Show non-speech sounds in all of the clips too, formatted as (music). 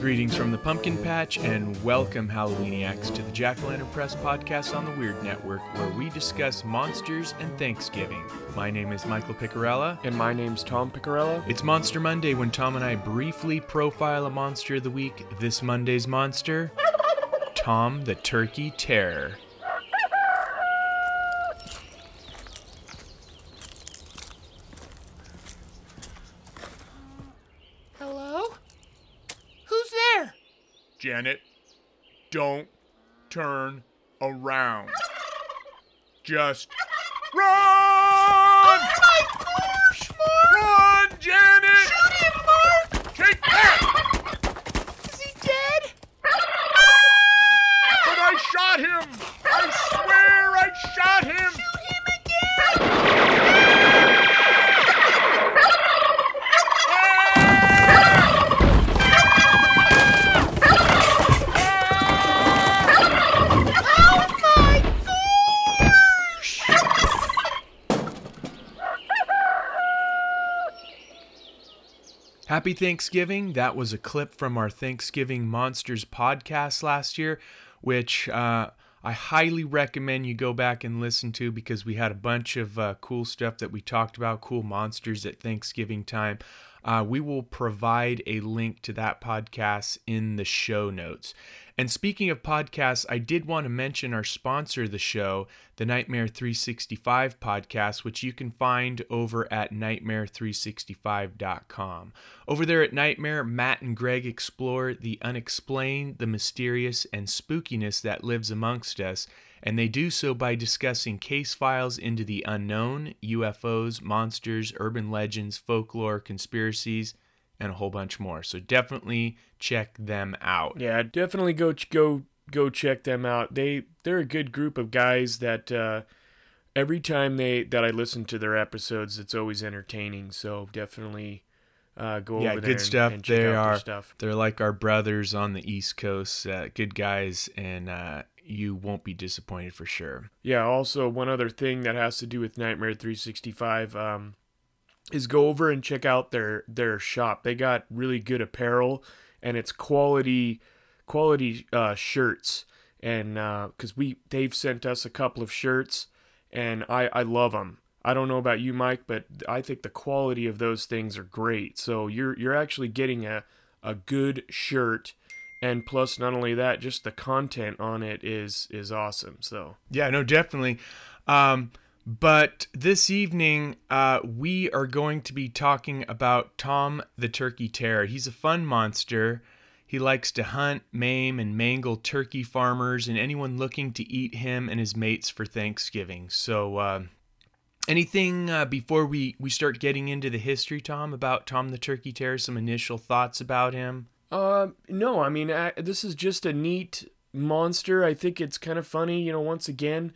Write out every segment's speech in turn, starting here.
Greetings from the Pumpkin Patch and welcome, Halloweeniacs, to the Jack o' Lantern Press podcast on the Weird Network, where we discuss monsters and Thanksgiving. My name is Michael Picarella. And my name's Tom Picarella. It's Monster Monday when Tom and I briefly profile a monster of the week. This Monday's monster Tom the Turkey Terror. Hello? Who's there? Janet, don't turn around. Just run! Oh my gosh, Mark! Run, Janet! Shoot him, Mark! Take that! Is he dead? But I shot him! I swear I shot him! Shoot him again! Oh my gosh! Happy Thanksgiving. That was a clip from our Thanksgiving Monsters podcast last year, which uh, I highly recommend you go back and listen to because we had a bunch of uh, cool stuff that we talked about, cool monsters at Thanksgiving time. Uh, we will provide a link to that podcast in the show notes. And speaking of podcasts, I did want to mention our sponsor of the show, the Nightmare 365 podcast, which you can find over at nightmare365.com. Over there at Nightmare, Matt and Greg explore the unexplained, the mysterious, and spookiness that lives amongst us, and they do so by discussing case files into the unknown, UFOs, monsters, urban legends, folklore, conspiracies, and a whole bunch more. So definitely check them out. Yeah, definitely go go go check them out. They they're a good group of guys that uh, every time they that I listen to their episodes, it's always entertaining. So definitely uh, go Yeah, over there good and- stuff. and check They out their are stuff. they're like our brothers on the East Coast, uh, good guys, and uh, you won't be disappointed for sure. Yeah. Also, one other thing that has to do with Nightmare 365 um, is go over and check out their their shop. They got really good apparel, and it's quality quality uh, shirts. And because we they've sent us a couple of shirts, and I I love them. I don't know about you, Mike, but I think the quality of those things are great. So you're you're actually getting a a good shirt, and plus not only that, just the content on it is is awesome. So. Yeah, no, definitely. Um, but this evening, uh, we are going to be talking about Tom the Turkey Terror. He's a fun monster. He likes to hunt, maim, and mangle turkey farmers and anyone looking to eat him and his mates for Thanksgiving. So, uh, anything uh, before we, we start getting into the history, Tom, about Tom the Turkey Terror? Some initial thoughts about him? Uh, no, I mean, I, this is just a neat monster. I think it's kind of funny, you know, once again,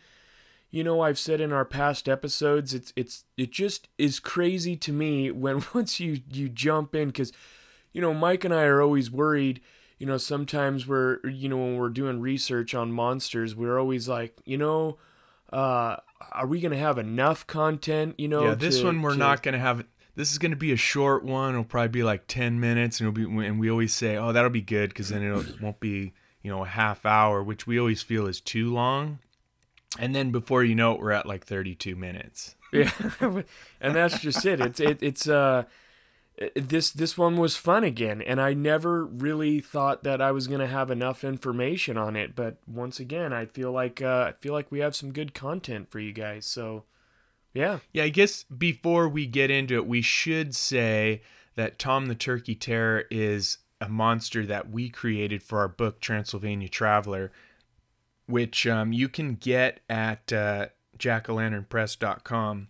you know, I've said in our past episodes, it's, it's, it just is crazy to me when (laughs) once you, you jump in, cause, you know, Mike and I are always worried, you know, sometimes we're, you know, when we're doing research on monsters, we're always like, you know, uh, are we going to have enough content, you know? yeah, this to- one we're to- not going to have. This is going to be a short one. It'll probably be like ten minutes, and it'll be. And we always say, "Oh, that'll be good," because then it won't be, you know, a half hour, which we always feel is too long. And then before you know it, we're at like thirty-two minutes. (laughs) Yeah, and that's just it. It's it, it's uh, this this one was fun again, and I never really thought that I was gonna have enough information on it. But once again, I feel like uh, I feel like we have some good content for you guys. So, yeah, Yeah, I guess before we get into it, we should say that Tom the Turkey Terror is a monster that we created for our book Transylvania Traveler, which um, you can get at uh, jackalanternpress.com.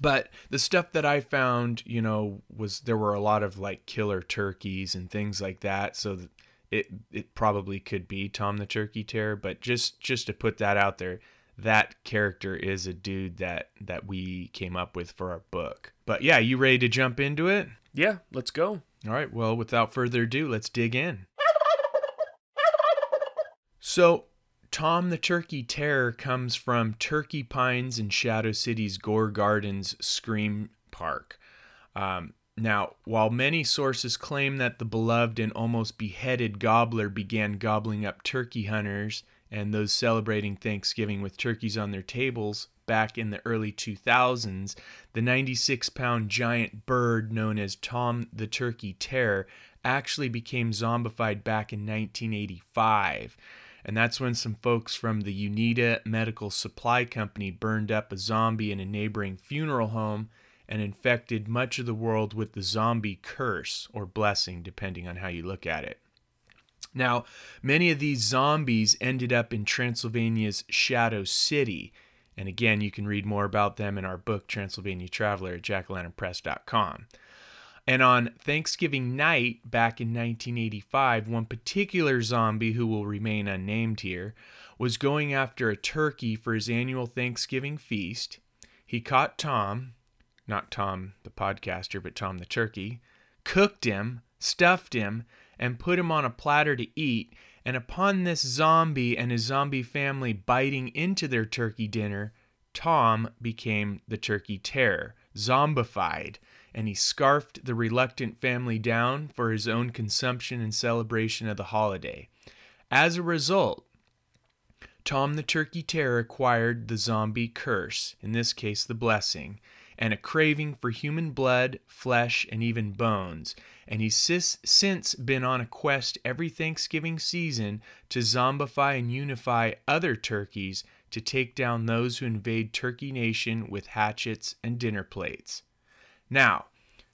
But the stuff that I found, you know, was there were a lot of like killer turkeys and things like that. So it it probably could be Tom the Turkey Terror. But just just to put that out there, that character is a dude that that we came up with for our book. But yeah, you ready to jump into it? yeah, let's go. All right, well, without further ado, let's dig in. So, Tom the Turkey Terror comes from Turkey Pines and Shadow City's Gore Gardens Scream park. Um, now, while many sources claim that the beloved and almost beheaded gobbler began gobbling up turkey hunters and those celebrating Thanksgiving with turkeys on their tables back in the early 2000s, the 96 pound giant bird known as Tom the Turkey Terror actually became zombified back in 1985. And that's when some folks from the Uneeda Medical Supply Company burned up a zombie in a neighboring funeral home and infected much of the world with the zombie curse or blessing, depending on how you look at it. Now, many of these zombies ended up in Transylvania's Shadow City. And again, you can read more about them in our book, Transylvania Traveler, at jackalanternpress.com. And on Thanksgiving night back in 1985, one particular zombie who will remain unnamed here was going after a turkey for his annual Thanksgiving feast. He caught Tom, not Tom the podcaster, but Tom the turkey, cooked him, stuffed him, and put him on a platter to eat. And upon this zombie and his zombie family biting into their turkey dinner, Tom became the turkey terror, zombified, and he scarfed the reluctant family down for his own consumption and celebration of the holiday. As a result, Tom the Turkey Terror acquired the zombie curse, in this case the blessing, and a craving for human blood, flesh, and even bones. And he's since been on a quest every Thanksgiving season to zombify and unify other turkeys to take down those who invade Turkey Nation with hatchets and dinner plates. Now,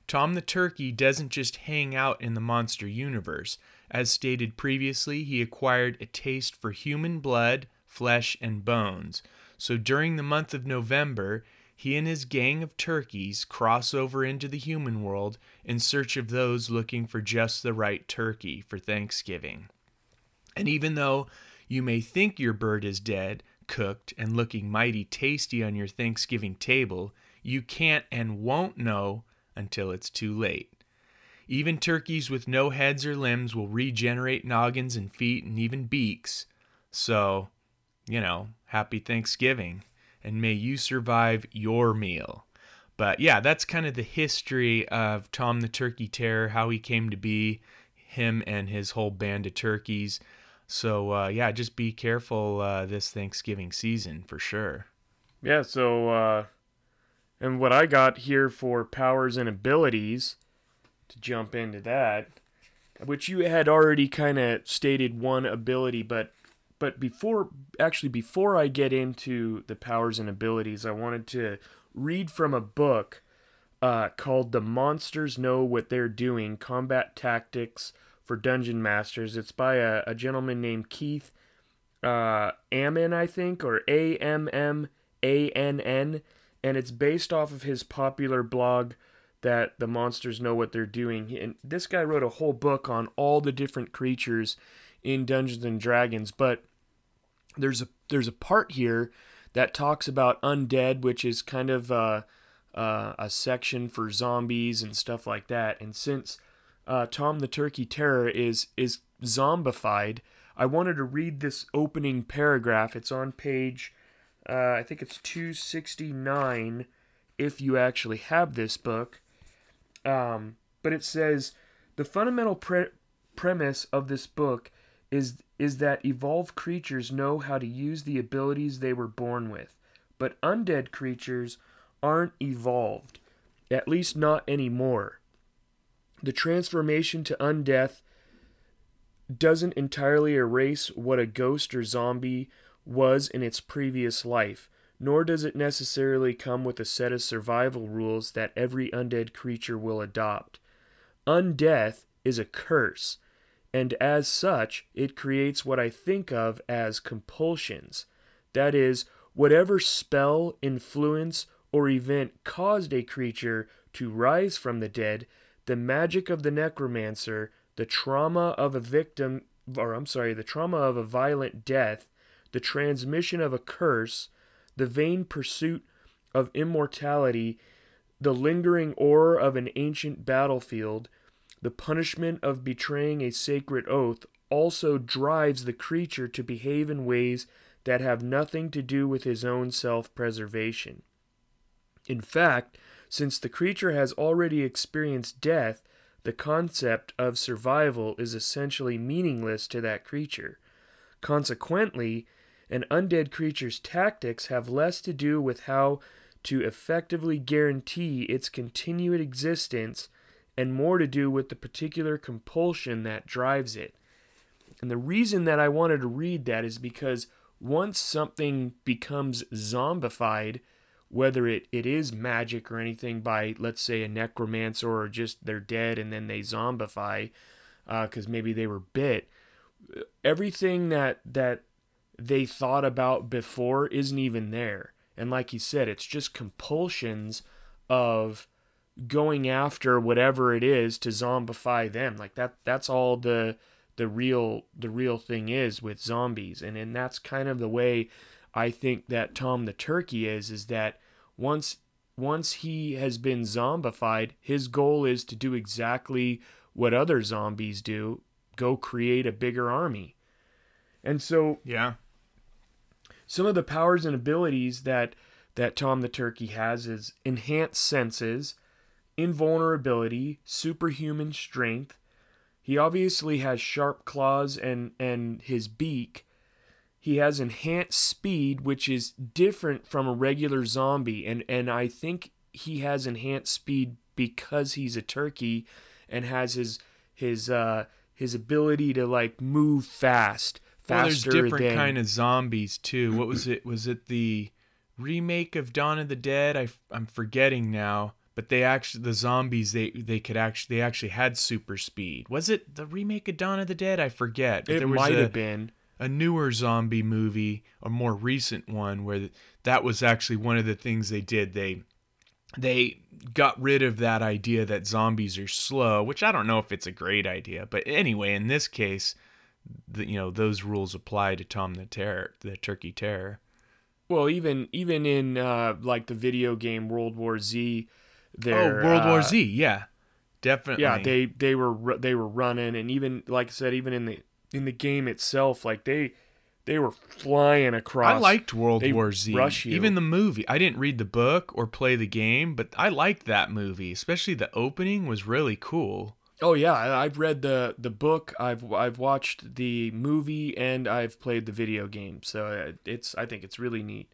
Tom the Turkey doesn't just hang out in the monster universe. As stated previously, he acquired a taste for human blood, flesh, and bones. So during the month of November, he and his gang of turkeys cross over into the human world in search of those looking for just the right turkey for Thanksgiving. And even though you may think your bird is dead, cooked, and looking mighty tasty on your Thanksgiving table, you can't and won't know until it's too late. Even turkeys with no heads or limbs will regenerate noggins and feet and even beaks. So, you know, happy Thanksgiving and may you survive your meal. But yeah, that's kind of the history of Tom the Turkey Terror, how he came to be, him and his whole band of turkeys. So uh, yeah, just be careful uh, this Thanksgiving season for sure. Yeah, so uh and what I got here for powers and abilities to jump into that, which you had already kind of stated one ability, but but before actually before I get into the powers and abilities, I wanted to read from a book uh, called "The Monsters Know What They're Doing: Combat Tactics for Dungeon Masters." It's by a, a gentleman named Keith uh, Ammon, I think, or A M M A N N, and it's based off of his popular blog that the monsters know what they're doing. And this guy wrote a whole book on all the different creatures in Dungeons and Dragons, but there's a there's a part here that talks about undead, which is kind of uh, uh, a section for zombies and stuff like that. And since uh, Tom the Turkey Terror is is zombified, I wanted to read this opening paragraph. It's on page, uh, I think it's 269, if you actually have this book. Um, but it says the fundamental pre- premise of this book is is that evolved creatures know how to use the abilities they were born with, but undead creatures aren't evolved, at least not anymore. The transformation to undeath doesn't entirely erase what a ghost or zombie was in its previous life, nor does it necessarily come with a set of survival rules that every undead creature will adopt. Undeath is a curse, and as such, it creates what I think of as compulsions. That is, whatever spell, influence, or event caused a creature to rise from the dead, the magic of the necromancer, the trauma of a victim, or I'm sorry, the trauma of a violent death, the transmission of a curse, the vain pursuit of immortality, the lingering horror of an ancient battlefield, the punishment of betraying a sacred oath also drives the creature to behave in ways that have nothing to do with his own self preservation. In fact, Since the creature has already experienced death, the concept of survival is essentially meaningless to that creature. Consequently, an undead creature's tactics have less to do with how to effectively guarantee its continued existence and more to do with the particular compulsion that drives it. And the reason that I wanted to read that is because once something becomes zombified, whether it, it is magic or anything by, let's say, a necromancer or just they're dead and then they zombify because uh, maybe they were bit, everything that, that they thought about before isn't even there. And like you said, it's just compulsions of going after whatever it is to zombify them. Like that that's all the the real the real thing is with zombies. And and that's kind of the way I think that Tom the Turkey is is that once once he has been zombified, his goal is to do exactly what other zombies do, go create a bigger army. And so Yeah. Some of the powers and abilities that that Tom the Turkey has is enhanced senses, invulnerability, superhuman strength. He obviously has sharp claws and and his beak. He has enhanced speed, which is different from a regular zombie, and and I think he has enhanced speed because he's a turkey and has his his uh his ability to like move fast Well, there's different than kind of zombies too. What was it? Was it the remake of Dawn of the Dead? I, I'm forgetting now. But they actually the zombies they they could actually they actually had super speed. Was it the remake of Dawn of the Dead? I forget. But it might have been. a newer zombie movie, a more recent one, where that was actually one of the things they did. They they got rid of that idea that zombies are slow, which I don't know if it's a great idea. But anyway, in this case, the, you know those rules apply to Tom the Terror, the Turkey Terror. Well, even even in uh, like the video game World War Z, there. Oh, World War uh, Z, yeah, definitely. Yeah, they they were they were running, and even like I said, even in the in the game itself, like they they were flying across. I liked World they War Z. Even the movie. I didn't read the book or play the game, but I liked that movie. Especially the opening was really cool. Oh yeah, I've read the the book. I've I've watched the movie, and I've played the video game. So uh, it's I think it's really neat.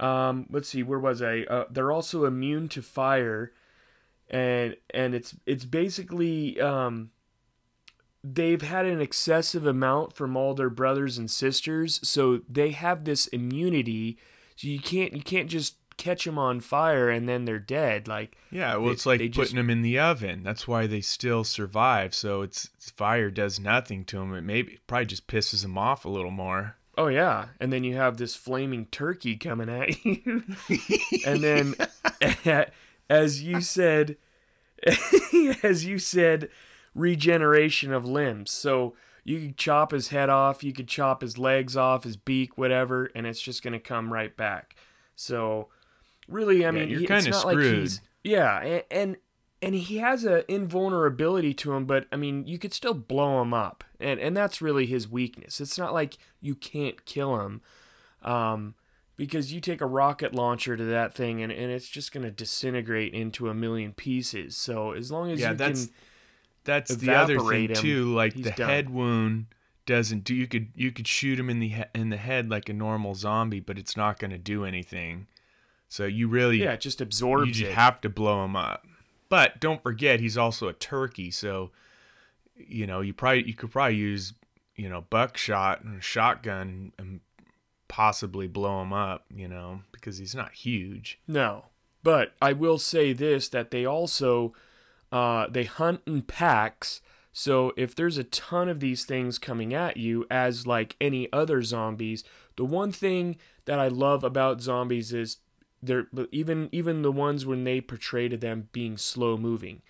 Um, let's see, where was I? Uh, they're also immune to fire, and and it's it's basically um, they've had an excessive amount from all their brothers and sisters, so they have this immunity. So you can't you can't just catch them on fire and then they're dead. Like Yeah, well, They- it's like putting just- them in the oven. That's why they still survive. So it's fire does nothing to them. It maybe it probably just pisses them off a little more. Oh yeah, and then you have this flaming turkey coming at (laughs) you, and then, (laughs) as you said, (laughs) as you said, regeneration of limbs. So you could chop his head off, you could chop his legs off, his beak, whatever, and it's just gonna come right back. So really, I mean, you're kinda it's not like he's yeah, and, and and he has a invulnerability to him, but I mean, you could still blow him up, and and that's really his weakness. It's not like you can't kill him, um, because you take a rocket launcher to that thing, and, and it's just gonna disintegrate into a million pieces. So as long as Yeah, you that's can, that's the other thing him, too. Like the done. head wound doesn't do. You could you could shoot him in the he- in the head like a normal zombie, but it's not going to do anything. So you really yeah, it just absorbs you just it. have to blow him up. But don't forget, he's also a turkey, so you know you probably you could probably use you know buckshot and shotgun and possibly blow him up. You know because he's not huge. No, but I will say this: that they also uh, they hunt in packs. So if there's a ton of these things coming at you, as like any other zombies, the one thing that I love about zombies is they're even even the ones when they portray to them being slow moving.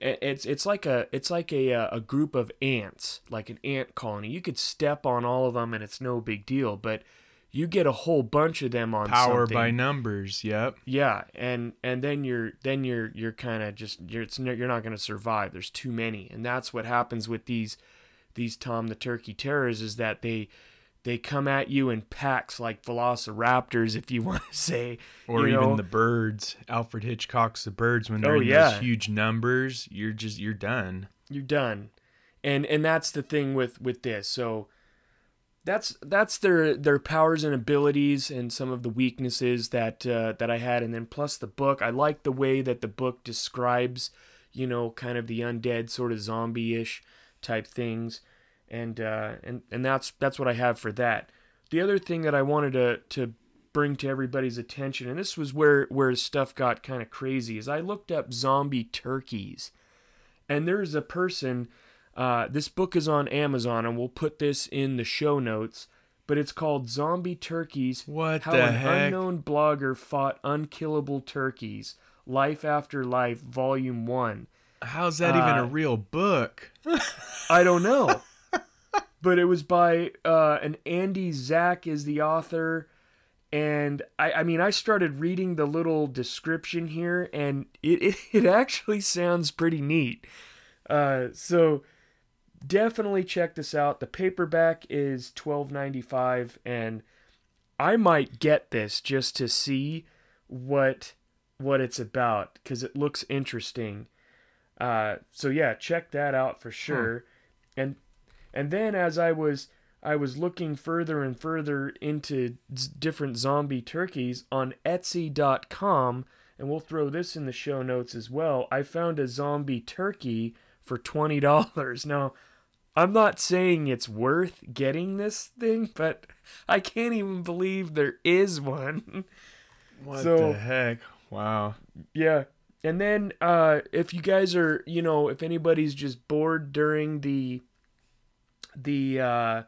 It's it's like a it's like a uh, a group of ants, like an ant colony. You could step on all of them and it's no big deal, but you get a whole bunch of them on Power something. by numbers. Yep. Yeah, and and then you're then you're you're kind of just you're it's, you're not going to survive. There's too many, and that's what happens with these these Tom the Turkey Terrors is that they they come at you in packs like velociraptors, if you (laughs) want to say, or even know? the birds. Alfred Hitchcock's The Birds when they're Oh, in yeah. those huge numbers, you're just you're done. you're done and and that's the thing with with this so that's that's their their powers and abilities and some of the weaknesses that uh, that I had and then plus the book I like the way that the book describes you know kind of the undead sort of zombie-ish type things and uh, and and that's that's what I have for that the other thing that I wanted to to bring to everybody's attention and this was where where stuff got kind of crazy is I looked up zombie turkeys and there's a person uh, this book is on amazon and we'll put this in the show notes but it's called zombie turkeys What how the an heck? unknown blogger fought unkillable turkeys life after life volume 1 How's that even a Uh, real book? i don't know (laughs) but it was by uh, an andy zach is the author. And I, I mean i started reading the little description here and it, it, (laughs) it actually sounds pretty neat. Uh, so definitely check this out. The paperback is 12.95 and i might get this just to see what what it's about because it looks interesting. Uh, so yeah check that out for sure. And and then as i was i was looking further and further into z- different zombie turkeys on etsy.com and we'll throw this in the show notes as well i found a zombie turkey for $20 now i'm not saying it's worth getting this thing but i can't even believe there is one What so- the heck? Wow. Yeah. And then uh if you guys are, you know, if anybody's just bored during the the uh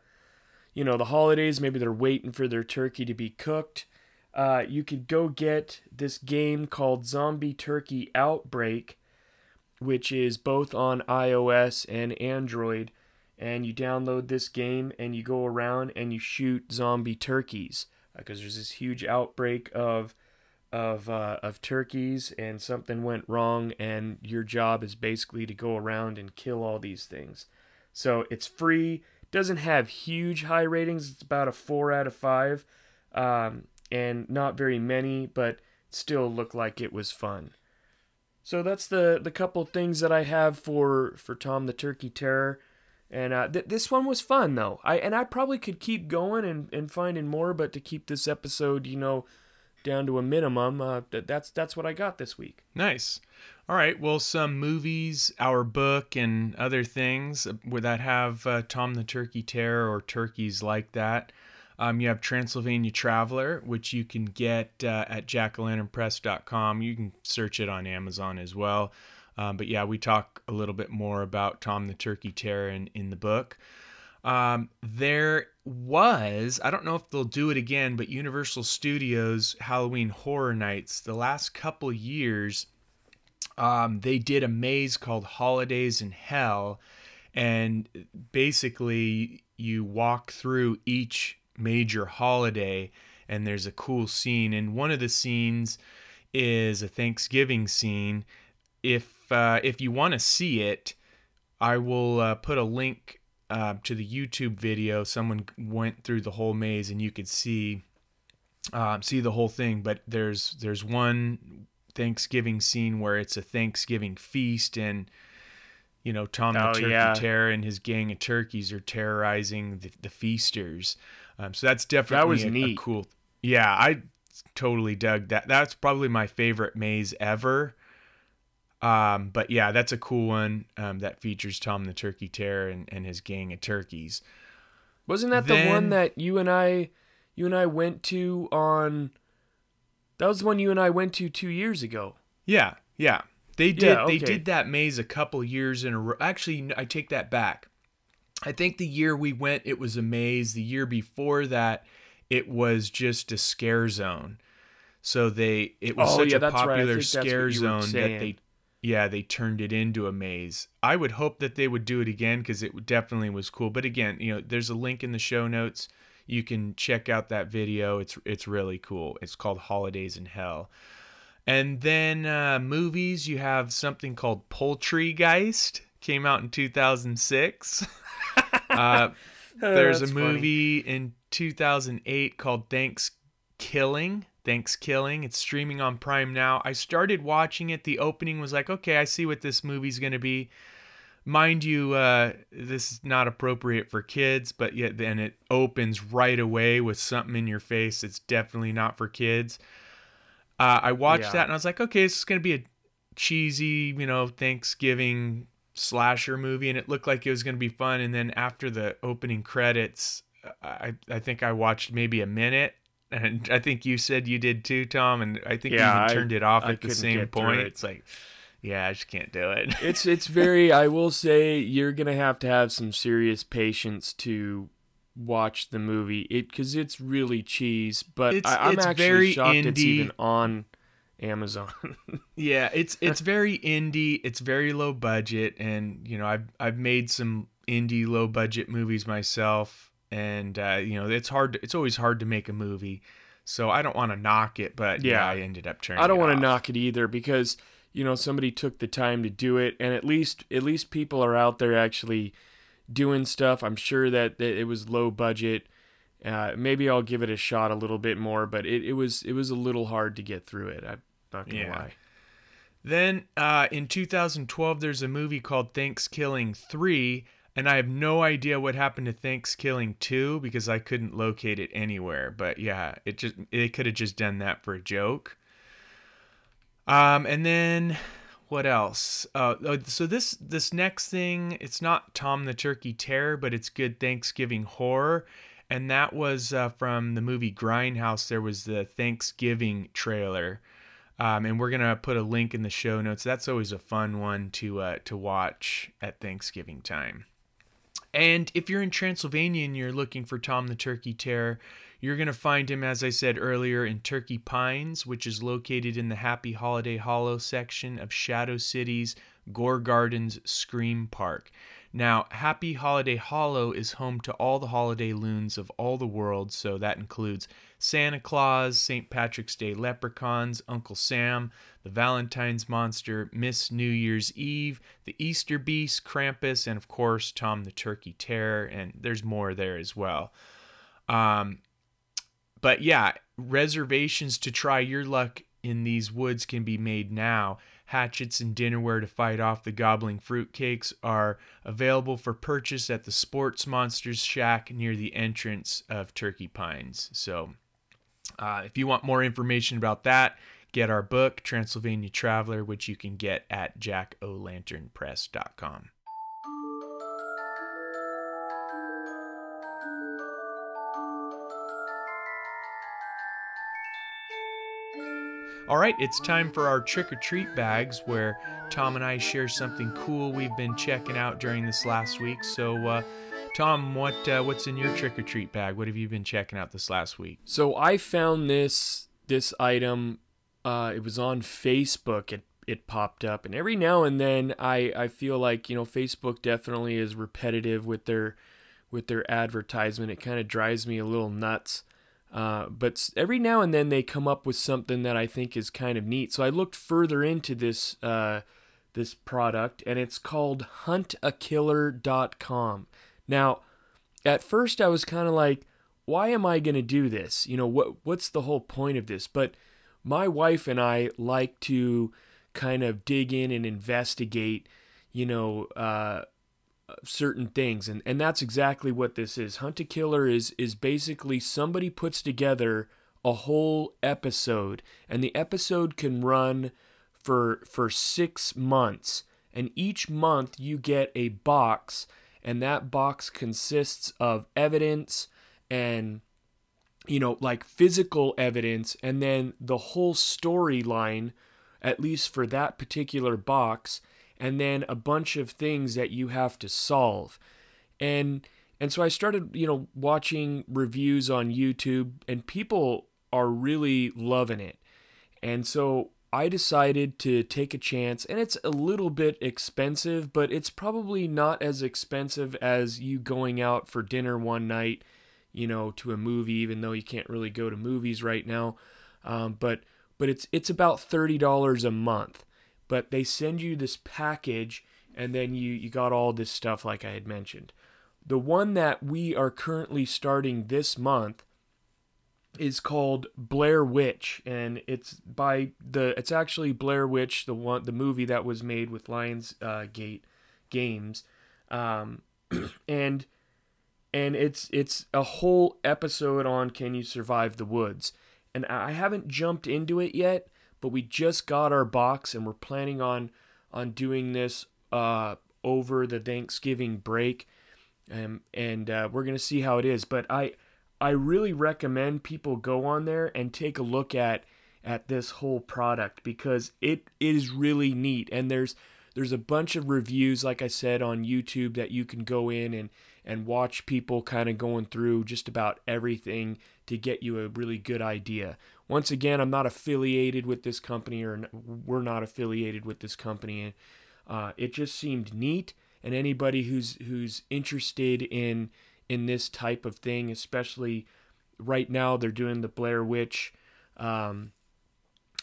you know, the holidays, maybe they're waiting for their turkey to be cooked, uh you could go get this game called Zombie Turkey Outbreak which is both on iOS and Android and you download this game and you go around and you shoot zombie turkeys because there's this huge outbreak of of uh, of turkeys and something went wrong and your job is basically to go around and kill all these things so it's free doesn't have huge high ratings it's about a four out of five um, and not very many but still looked like it was fun. So that's the the couple things that i have for for tom the turkey terror and uh, th- this one was fun though. I and i probably could keep going and, and finding more but to keep this episode you know down to a minimum. Uh, th- that's that's what I got this week. Nice. All right. Well, some movies, our book, and other things uh, that have uh, Tom the Turkey Terror or turkeys like that. Um, you have Transylvania Traveler, which you can get uh, at jackalanternpress.com. You can search it on Amazon as well. Um, but yeah, we talk a little bit more about Tom the Turkey Terror in, in the book. Um, there was, I don't know if they'll do it again, but Universal Studios Halloween Horror Nights, the last couple years, um, they did a maze called Holidays in Hell. And basically, you walk through each major holiday, and there's a cool scene. And one of the scenes is a Thanksgiving scene. If uh, if you want to see it, I will uh, put a link uh, to the YouTube video. Someone went through the whole maze, and you could see um, see the whole thing. But there's there's one Thanksgiving scene where it's a Thanksgiving feast, and you know Tom the Oh, Turkey yeah. Terror and his gang of turkeys are terrorizing the, the feasters. Um, so that's definitely that was a, a neat. cool. Yeah, I totally dug that. That's probably my favorite maze ever. Um, but yeah, that's a cool one um, that features Tom the Turkey Terror and, and his gang of turkeys. Wasn't that the one that you and I, you and I went to on? That was the one you and I went to two years ago. Yeah, yeah. They did Yeah, they did that maze a couple years in a row. Actually, I take that back. I think the year we went it was a maze. The year before that it was just a scare zone. So they it was Oh, such yeah, a right. Popular what scare zone that they yeah, they turned it into a maze. I would hope that they would do it again cuz it definitely was cool. But again, you know, there's a link in the show notes. You can check out that video. It's it's really cool. It's called Holidays in Hell. And then uh, movies, you have something called Poultrygeist, came out in 2006. (laughs) uh, (laughs) there's a That's funny. movie in 2008 called Thanks Killing. Thanks Killing. It's streaming on Prime now. I started watching it. The opening was like, okay, I see what this movie's going to be. Mind you, uh, this is not appropriate for kids, but yet then it opens right away with something in your face. It's definitely not for kids. Uh, I watched Yeah. that and I was like, okay, this is going to be a cheesy, you know, Thanksgiving slasher movie, and it looked like it was going to be fun. And then after the opening credits, I I think I watched maybe a minute, and I think you said you did too, Tom. And I think Yeah, you even I- turned it off I at the same point. it. It's like, yeah, I just can't do it. (laughs) it's it's very i will say you're gonna have to have some serious patience to watch the movie it because it's really cheese but It's- I, i'm it's actually very shocked it's even on amazon (laughs) Yeah, it's it's very indie. It's very low budget, and you know I've I've made some indie low budget movies myself, and uh, you know it's hard. It's always hard to make a movie, so I don't want to knock it, but yeah, Yeah. I ended up turning. i don't want to knock it either because you know somebody took the time to do it and at least at least people are out there actually doing stuff i'm sure that, that it was low budget uh, maybe i'll give it a shot a little bit more but it, it was it was a little hard to get through it i'm not gonna Yeah. lie Then uh, in 2012, there's a movie called ThanksKilling 3, and I have no idea what happened to ThanksKilling 2 because I couldn't locate it anywhere. But yeah, it just they could have just done that for a joke. Um, and then what else? Uh, oh, so this this next thing, it's not Tom the Turkey Terror, but it's good Thanksgiving horror. And that was uh, from the movie Grindhouse. There was the Thanksgiving trailer. Um, and we're gonna put a link in the show notes. That's always a fun one to uh, to watch at Thanksgiving time. And if you're in Transylvania and you're looking for Tom the Turkey Terror, you're gonna find him, as I said earlier, in Turkey Pines, which is located in the Happy Holiday Hollow section of Shadow City's Gore Gardens Scream Park. Now, Happy Holiday Hollow is home to all the holiday loons of all the world, so that includes Santa Claus, St. Patrick's Day leprechauns, Uncle Sam, the Valentine's monster, Miss New Year's Eve, the Easter Beast, Krampus, and of course, Tom the Turkey Terror, and there's more there as well. Um, but yeah, reservations to try your luck in these woods can be made now. Hatchets and dinnerware to fight off the gobbling fruitcakes are available for purchase at the Sports Monsters Shack near the entrance of Turkey Pines. So, uh, if you want more information about that, get our book, Transylvania Traveler, which you can get at jackolanternpress.com. All right, it's time for our trick or treat bags where Tom and I share something cool we've been checking out during this last week. So, uh, Tom, what uh, what's in your trick or treat bag? What have you been checking out this last week? So I found this this item. Uh, it was on Facebook. It it popped up, and every now and then I I feel like you know Facebook definitely is repetitive with their with their advertisement. It kind of drives me a little nuts. Uh, but every now and then they come up with something that I think is kind of neat. So I looked further into this uh, this product, and it's called HuntAKiller.com. Now, at first I was kind of like, why am I going to do this? You know, what what's the whole point of this? But my wife and I like to kind of dig in and investigate, you know, uh, certain things, and and that's exactly what this is. Hunt a Killer is is basically somebody puts together a whole episode, and the episode can run for for six months, and each month you get a box, and that box consists of evidence and you know, like physical evidence, and then the whole storyline, at least for that particular box, and then a bunch of things that you have to solve. And and so I started, you know, watching reviews on YouTube, and people are really loving it. And so I decided to take a chance, and it's a little bit expensive, but it's probably not as expensive as you going out for dinner one night, you know, to a movie, even though you can't really go to movies right now. Um, but but it's it's about thirty dollars a month. But they send you this package, and then you you got all this stuff like I had mentioned. the one that we are currently starting this month is called Blair Witch, and it's by the. It's actually Blair Witch, the one, the movie that was made with Lionsgate uh, Games, um, (clears throat) and and it's it's a whole episode on Can You Survive the Woods, and I haven't jumped into it yet, but we just got our box, and we're planning on on doing this uh, over the Thanksgiving break, um, and uh, we're gonna see how it is. But I I really recommend people go on there and take a look at at this whole product because it, it is really neat and there's there's a bunch of reviews like I said on YouTube that you can go in and and watch people kind of going through just about everything to get you a really good idea. Once again, I'm not affiliated with this company or we're not affiliated with this company. Uh, it just seemed neat and anybody who's who's interested in in this type of thing, especially right now they're doing the Blair Witch um,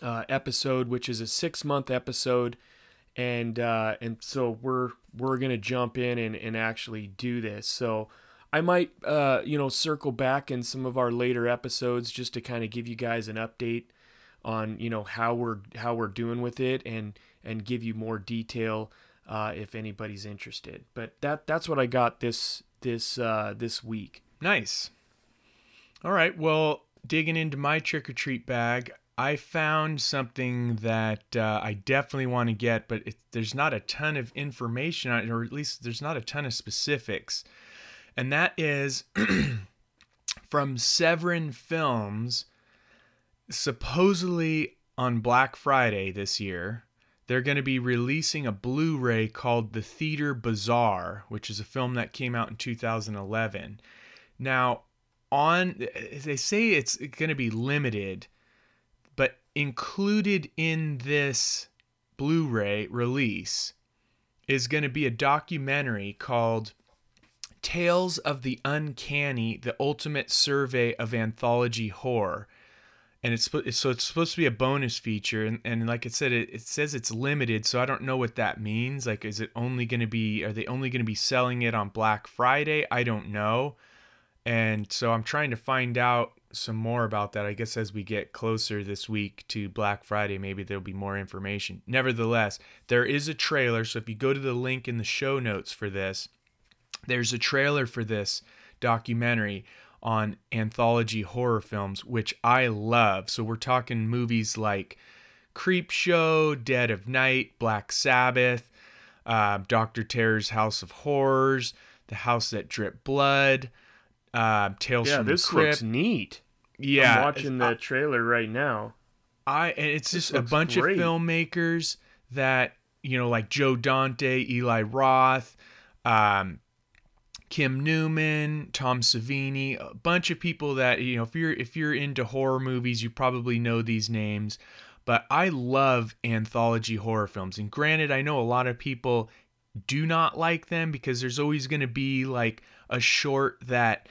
uh, episode, which is a six month episode, and uh, and so we're we're gonna jump in and, and actually do this. So I might uh, you know circle back in some of our later episodes just to kind of give you guys an update on you know how we're how we're doing with it and and give you more detail uh, if anybody's interested. But that that's what I got this this uh, this week. Nice. All right. Well, digging into my trick or treat bag, I found something that uh, I definitely want to get, but it, there's not a ton of information on it, or at least there's not a ton of specifics. And that is (clears throat) from Severin Films, supposedly on Black Friday this year they're going to be releasing a Blu ray called The Theatre Bizarre, which is a film that came out in 2011. Now, on they say it's going to be limited, but included in this Blu ray release is going to be a documentary called Tales of the Uncanny The Ultimate Survey of Anthology Horror. And it's so it's supposed to be a bonus feature and, and like i said it, it says it's limited so i don't know what that means. Like is it only going to be are they only going to be selling it on black friday? I don't know. And so i'm trying to find out some more about that i guess as we get closer this week to black friday maybe there'll be more information. Nevertheless there is a trailer so if you go to the link in the show notes for this there's a trailer for this documentary on anthology horror films, which I love. So we're talking movies like Creepshow, Dead of Night, Black Sabbath, uh, Doctor Terror's House of Horrors, The House That Dripped Blood, uh, Tales yeah, from this the Crypt. looks neat. Yeah, I'm watching the trailer right now. I and it's This just a bunch great. of filmmakers that you know, like Joe Dante, Eli Roth, um, Kim Newman, Tom Savini, a bunch of people that you know if you're if you're into horror movies, you probably know these names. But I love anthology horror films. And granted, I know a lot of people do not like them because there's always going to be like a short that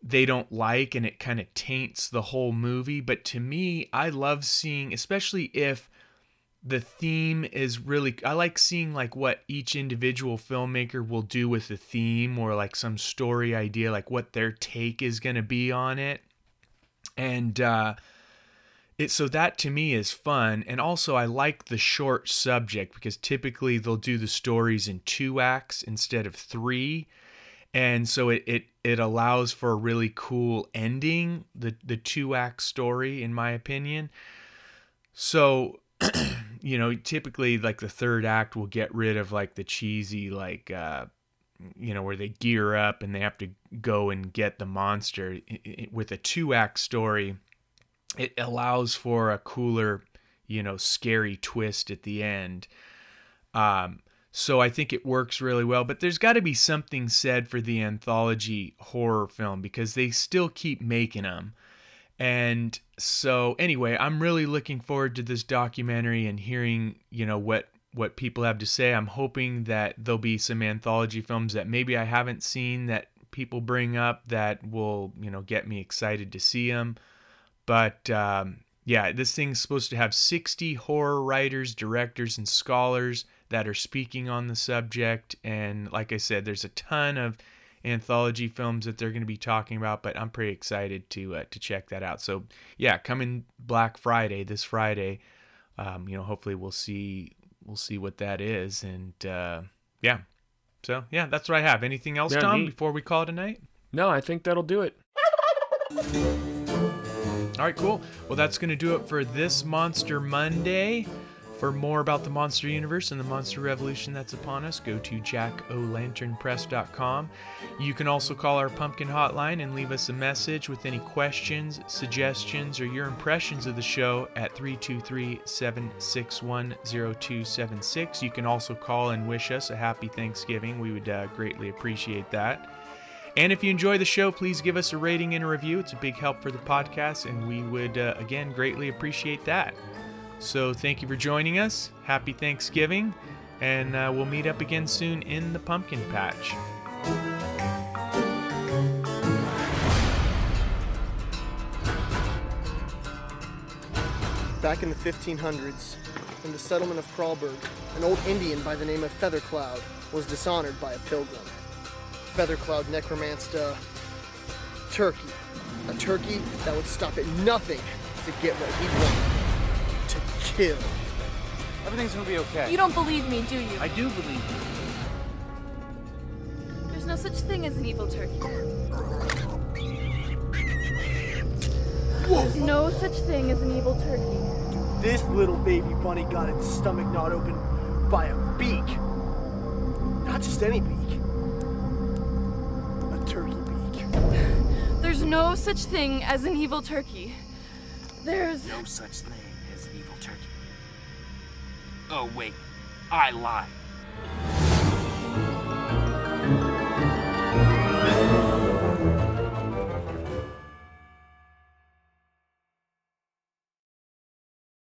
they don't like and it kind of taints the whole movie. But to me, I love seeing, especially if the theme is really I like seeing like what each individual filmmaker will do with the theme or like some story idea like what their take is going to be on it. And uh it so that to me is fun and also I like the short subject because typically they'll do the stories in two acts instead of 3 and so it it it allows for a really cool ending the the two act story in my opinion. So (clears throat) you know, typically like the third act will get rid of like the cheesy like uh you know where they gear up and they have to go and get the monster. I- I- with a two act story it allows for a cooler you know scary twist at the end. Um so I think it works really well but there's got to be something said for the anthology horror film because they still keep making them and so anyway, I'm really looking forward to this documentary and hearing, you know, what what people have to say. I'm hoping that there'll be some anthology films that maybe I haven't seen that people bring up that will, you know, get me excited to see them. But um, yeah, this thing's supposed to have 60 horror writers, directors, and scholars that are speaking on the subject. And like I said, there's a ton of anthology films that they're going to be talking about. But I'm pretty excited to uh, to check that out. So yeah, coming Black Friday this Friday, um, you know, hopefully we'll see we'll see what that is, and uh, yeah. So yeah, that's what I have. Anything else, Yeah, Tom? neat. Before we call it a night. No, I think that'll do it. All right, cool. Well, that's going to do it for this Monster Monday. For more about the Monster Universe and the Monster Revolution that's upon us, go to jackolanternpress.com. You can also call our pumpkin hotline and leave us a message with any questions, suggestions, or your impressions of the show at 323 761 0276. You can also call and wish us a happy Thanksgiving. We would uh, greatly appreciate that. And if you enjoy the show, please give us a rating and a review. It's a big help for the podcast, and we would, uh, again, greatly appreciate that. So thank you for joining us. Happy Thanksgiving, and uh, we'll meet up again soon in the pumpkin patch. Back in the 1500s, in the settlement of Crawlberg, an old Indian by the name of Feathercloud was dishonored by a pilgrim. Feathercloud necromanced a turkey. A turkey that would stop at nothing to get what he wanted. To kill. Everything's gonna be okay. You don't believe me, do you? I do believe you. There's no such thing as an evil turkey. There's no such thing as an evil turkey. This little baby bunny got its stomach gnawed open by a beak. Not just any beak. A turkey beak. There's no such thing as an evil turkey. There's. No such thing Oh, wait. I lied.